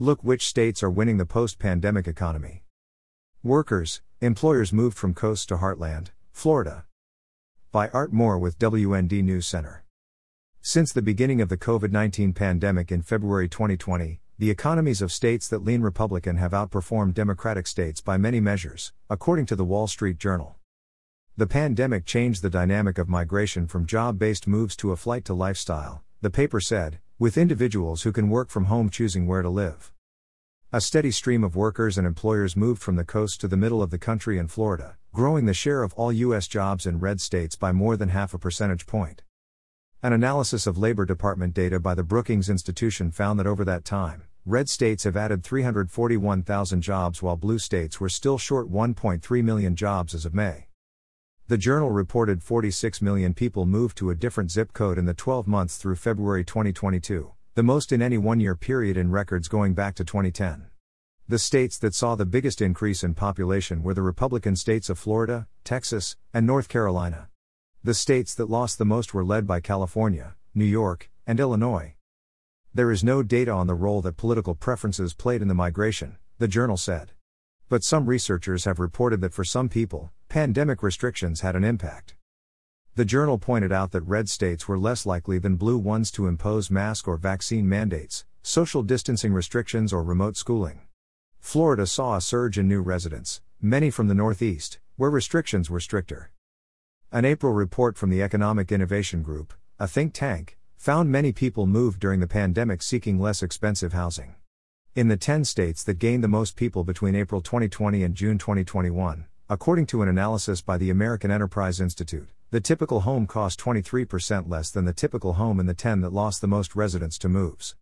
Look which states are winning the post pandemic economy. Workers, employers moved from coast to heartland, Florida. By Art Moore with WND News Center. Since the beginning of the COVID 19 pandemic in February 2020, the economies of states that lean Republican have outperformed Democratic states by many measures, according to the Wall Street Journal. The pandemic changed the dynamic of migration from job based moves to a flight to lifestyle, the paper said, with individuals who can work from home choosing where to live. A steady stream of workers and employers moved from the coast to the middle of the country and Florida, growing the share of all U.S. jobs in red states by more than half a percentage point. An analysis of Labor Department data by the Brookings Institution found that over that time, red states have added 341,000 jobs while blue states were still short 1.3 million jobs as of May. The journal reported 46 million people moved to a different zip code in the 12 months through February 2022, the most in any one year period in records going back to 2010. The states that saw the biggest increase in population were the Republican states of Florida, Texas, and North Carolina. The states that lost the most were led by California, New York, and Illinois. There is no data on the role that political preferences played in the migration, the journal said. But some researchers have reported that for some people, pandemic restrictions had an impact. The journal pointed out that red states were less likely than blue ones to impose mask or vaccine mandates, social distancing restrictions, or remote schooling. Florida saw a surge in new residents, many from the Northeast, where restrictions were stricter. An April report from the Economic Innovation Group, a think tank, found many people moved during the pandemic seeking less expensive housing. In the 10 states that gained the most people between April 2020 and June 2021, according to an analysis by the American Enterprise Institute, the typical home cost 23% less than the typical home in the 10 that lost the most residents to moves.